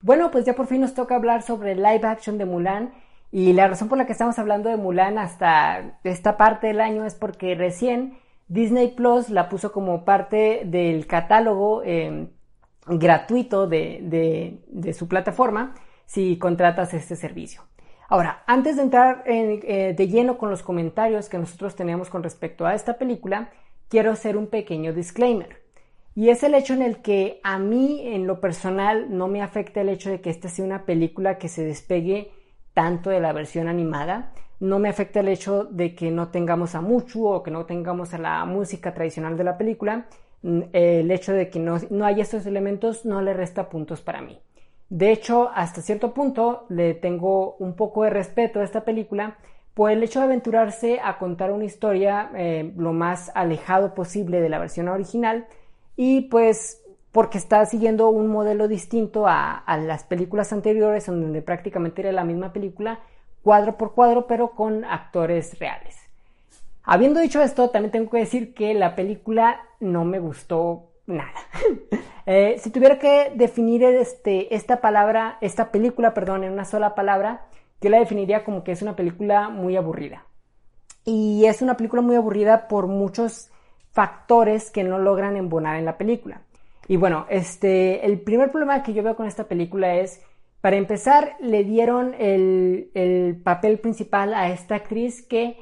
bueno, pues ya por fin nos toca hablar sobre live action de Mulan. Y la razón por la que estamos hablando de Mulan hasta esta parte del año es porque recién Disney Plus la puso como parte del catálogo em, gratuito de, su plataforma si contratas este servicio. Ahora, antes de entrar eh, de lleno con los comentarios que nosotros tenemos con respecto a esta película, quiero hacer un pequeño disclaimer. Y es el hecho en el que a mí, en lo personal, no me afecta el hecho de que esta sea una película que se despegue tanto de la versión animada. No me afecta el hecho de que no tengamos a Muchu o que no tengamos a la música tradicional de la película. Mm, el hecho de que no, no haya estos elementos no le resta puntos para mí. De hecho, hasta cierto punto le tengo un poco de respeto a esta película por el hecho de aventurarse a contar una historia eh, lo más alejado posible de la versión original y pues porque está siguiendo un modelo distinto a, las películas anteriores, donde prácticamente era la misma película, cuadro por cuadro, pero con actores reales. Habiendo dicho esto, también tengo que decir que la película no me gustó nada. Eh, si tuviera que definir este, esta palabra, esta película, perdón, en una sola palabra, yo la definiría como que es una película muy aburrida. Y es una película muy aburrida por muchos factores que no logran embonar en la película. Y bueno, este, el primer problema que yo veo con esta película es, para empezar, le dieron el, el papel principal a esta actriz que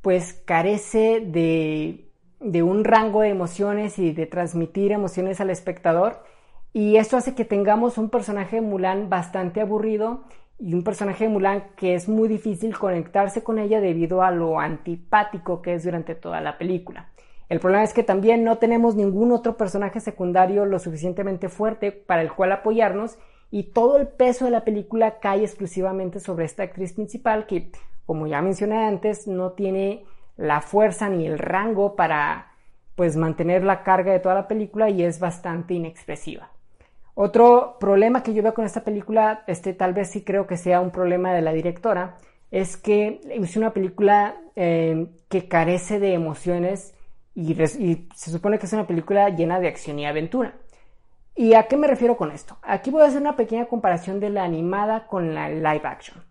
pues carece de, de un rango de emociones y de transmitir emociones al espectador. Y esto hace que tengamos un personaje de Mulan bastante aburrido y un personaje de Mulan que es muy difícil conectarse con ella debido a lo antipático que es durante toda la película. El problema es que también no tenemos ningún otro personaje secundario lo suficientemente fuerte para el cual apoyarnos y todo el peso de la película cae exclusivamente sobre esta actriz principal que, como ya mencioné antes, no tiene la fuerza ni el rango para pues mantener la carga de toda la película y es bastante inexpresiva. Otro problema que yo veo con esta película, este tal vez sí creo que sea un problema de la directora, es que es una película eh, que carece de emociones y, se supone que es una película llena de acción y aventura. ¿Y a qué me refiero con esto? Aquí voy a hacer una pequeña comparación de la animada con la live action.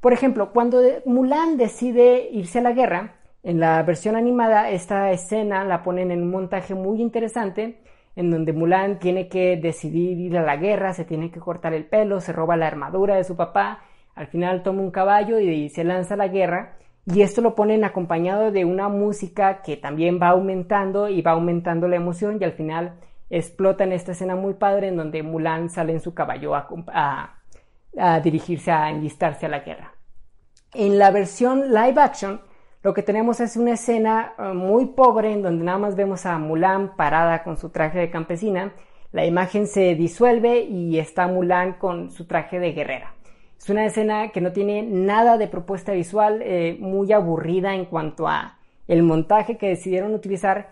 Por ejemplo, cuando Mulan decide irse a la guerra, en la versión animada esta escena la ponen en un montaje muy interesante en donde Mulan tiene que decidir ir a la guerra, se tiene que cortar el pelo, se roba la armadura de su papá, al final toma un caballo y se lanza a la guerra y esto lo ponen acompañado de una música que también va aumentando y va aumentando la emoción y al final explota en esta escena muy padre en donde Mulan sale en su caballo a, dirigirse a enlistarse a la guerra. En la versión live action lo que tenemos es una escena eh, muy pobre en donde nada más vemos a Mulan parada con su traje de campesina, la imagen se disuelve y está Mulan con su traje de guerrera. Es una escena que no tiene nada de propuesta visual, eh, muy aburrida en cuanto a el montaje que decidieron utilizar.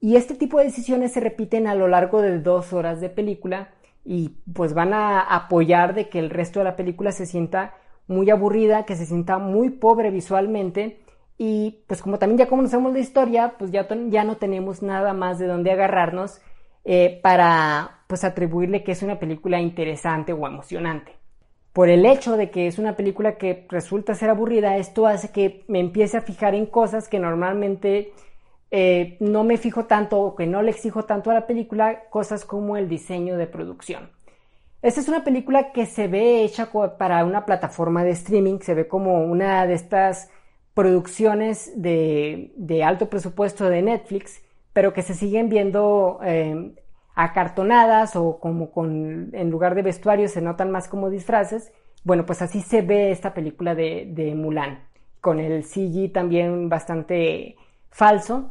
Y este tipo de decisiones se repiten a lo largo de dos horas de película y pues van a apoyar de que el resto de la película se sienta muy aburrida, que se sienta muy pobre visualmente y pues como también ya conocemos la historia, pues ya, ya no tenemos nada más de dónde agarrarnos eh, para pues atribuirle que es una película interesante o emocionante por el hecho de que es una película que resulta ser aburrida, esto hace que me empiece a fijar en cosas que normalmente eh, no me fijo tanto o que no le exijo tanto a la película, cosas como el diseño de producción. Esta es una película que se ve hecha para una plataforma de streaming, se ve como una de estas producciones de, alto presupuesto de Netflix, pero que se siguen viendo eh, acartonadas o como con, en lugar de vestuario se notan más como disfraces. Bueno, pues así se ve esta película de, Mulan, con el CG también bastante falso.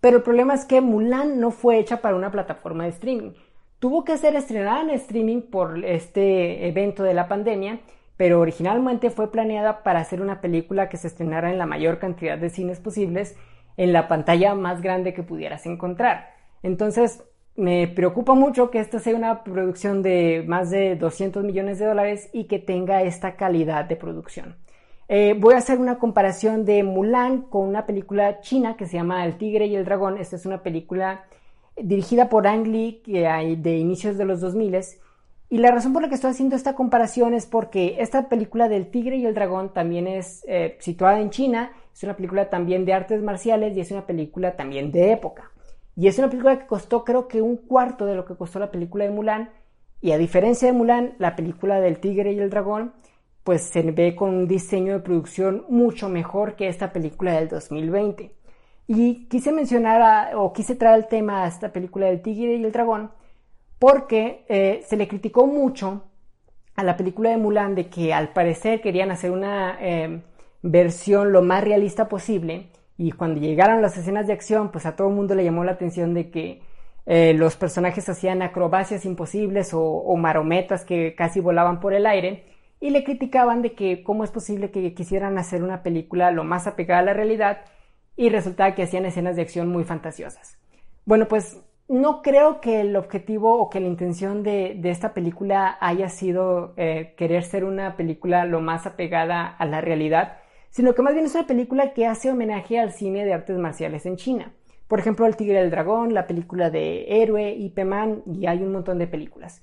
Pero el problema es que Mulan no fue hecha para una plataforma de streaming. tuvo que ser estrenada en streaming por este evento de la pandemia, pero originalmente fue planeada para ser una película que se estrenara en la mayor cantidad de cines posibles en la pantalla más grande que pudieras encontrar. Entonces, me preocupa mucho que esta sea una producción de más de 200 millones de dólares y que tenga esta calidad de producción. Eh, voy a hacer una comparación de Mulan con una película china que se llama El Tigre y el Dragón. Esta es una película dirigida por Ang Lee de inicios de los 2000 y la razón por la que estoy haciendo esta comparación es porque esta película del Tigre y el Dragón también es eh, situada en China, es una película también de artes marciales y es una película también de época. Y es una película que costó creo que un cuarto de lo que costó la película de Mulan. Y a diferencia de Mulan, la película del Tigre y el Dragón, pues se ve con un diseño de producción mucho mejor que esta película del 2020. Y quise mencionar o quise traer el tema a esta película del Tigre y el Dragón porque eh, se le criticó mucho a la película de Mulan de que al parecer querían hacer una em, versión lo más realista posible y cuando llegaron las escenas de acción pues a todo el mundo le llamó la atención de que eh, los personajes hacían acrobacias imposibles o, marometas que casi volaban por el aire y le criticaban de que cómo es posible que quisieran hacer una película lo más apegada a la realidad y resultaba que hacían escenas de acción muy fantasiosas. Bueno, pues no creo que el objetivo o que la intención de, esta película haya sido eh, querer ser una película lo más apegada a la realidad, sino que más bien es una película que hace homenaje al cine de artes marciales en China. Por ejemplo, El Tigre del Dragón, la película de Héroe, Ip Man, y hay un montón de películas.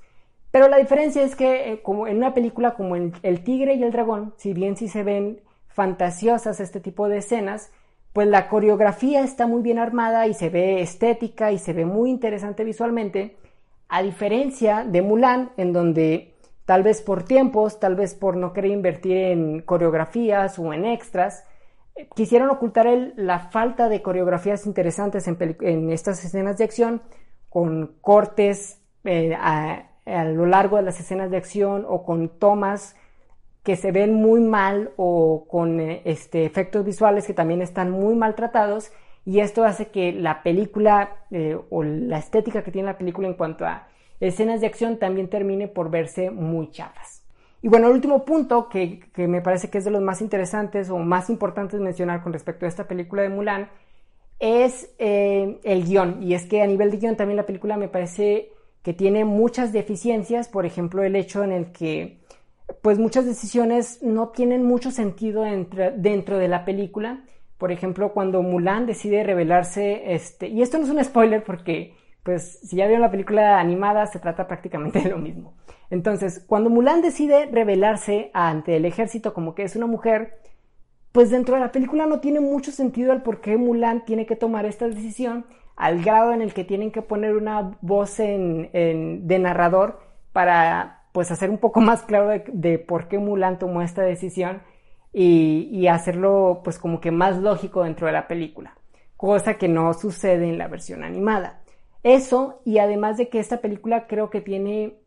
Pero la diferencia es que eh, como en una película como el Tigre y el Dragón, si bien sí se ven fantasiosas este tipo de escenas, pues la coreografía está muy bien armada y se ve estética y se ve muy interesante visualmente, a diferencia de Mulan, en donde tal vez por tiempos, tal vez por no querer invertir en coreografías o en extras, quisieron ocultar la falta de coreografías interesantes en, estas escenas de acción con cortes eh, a, a lo largo de las escenas de acción o con tomas que se ven muy mal o con eh, este, efectos visuales que también están muy maltratados y esto hace que la película eh, o la estética que tiene la película en cuanto a escenas de acción también termine por verse muy chafas. Y bueno, el último punto que, me parece que es de los más interesantes o más importantes mencionar con respecto a esta película de Mulan es eh, el guion. Y es que a nivel de guion también la película me parece que tiene muchas deficiencias, por ejemplo el hecho en el que pues muchas decisiones no tienen mucho sentido dentro de la película. Por ejemplo, cuando Mulan decide revelarse, este, y esto no es un spoiler porque, pues, si ya vieron la película animada, se trata prácticamente de lo mismo. Entonces, cuando Mulan decide revelarse ante el ejército como que es una mujer, pues dentro de la película no tiene mucho sentido el por qué Mulan tiene que tomar esta decisión al grado en el que tienen que poner una voz de narrador para pues hacer un poco más claro de, por qué Mulan tomó esta decisión y, hacerlo pues como que más lógico dentro de la película, cosa que no sucede en la versión animada. Eso y además de que esta película creo que tiene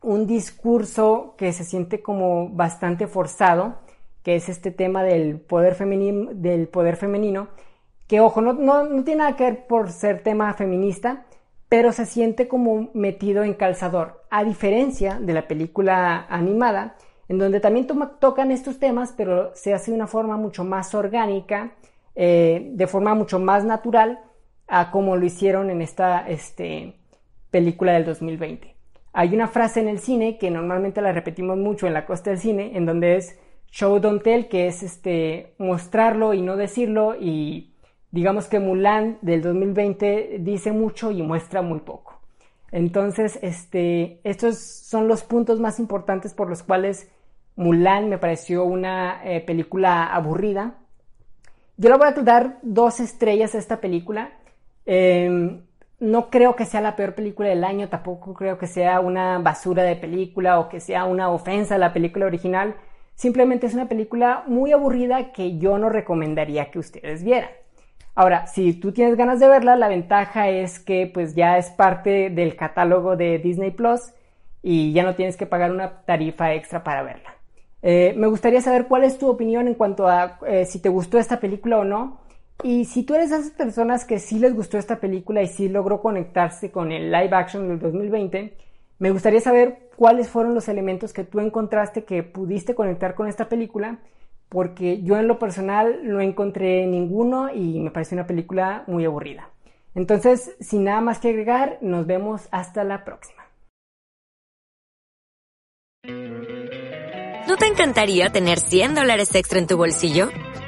un discurso que se siente como bastante forzado, que es este tema del poder femenino, del poder femenino que ojo, no, no, no tiene nada que ver por ser tema feminista, pero se siente como metido en calzador, a diferencia de la película animada, en donde también tocan estos temas, pero se hace de una forma mucho más orgánica, eh, de forma mucho más natural, a como lo hicieron en esta este, película del 2020. Hay una frase en el cine que normalmente la repetimos mucho en la costa del cine, en donde es show don't tell, que es este, mostrarlo y no decirlo, y digamos que Mulan del 2020 dice mucho y muestra muy poco. Entonces, este, estos son los puntos más importantes por los cuales Mulan me pareció una eh, película aburrida. Yo le voy a dar dos estrellas a esta película. Em, no creo que sea la peor película del año, tampoco creo que sea una basura de película o que sea una ofensa a la película original. Simplemente es una película muy aburrida que yo no recomendaría que ustedes vieran. Ahora, si tú tienes ganas de verla, la ventaja es que pues ya es parte del catálogo de Disney Plus y ya no tienes que pagar una tarifa extra para verla. Eh, me gustaría saber cuál es tu opinión en cuanto a eh, si te gustó esta película o no Y si tú eres de esas personas que sí les gustó esta película y sí logró conectarse con el live action del 2020, me gustaría saber cuáles fueron los elementos que tú encontraste que pudiste conectar con esta película, porque yo en lo personal no encontré ninguno y me parece una película muy aburrida. Entonces, sin nada más que agregar, nos vemos hasta la próxima. ¿No te encantaría tener 100 dólares extra en tu bolsillo?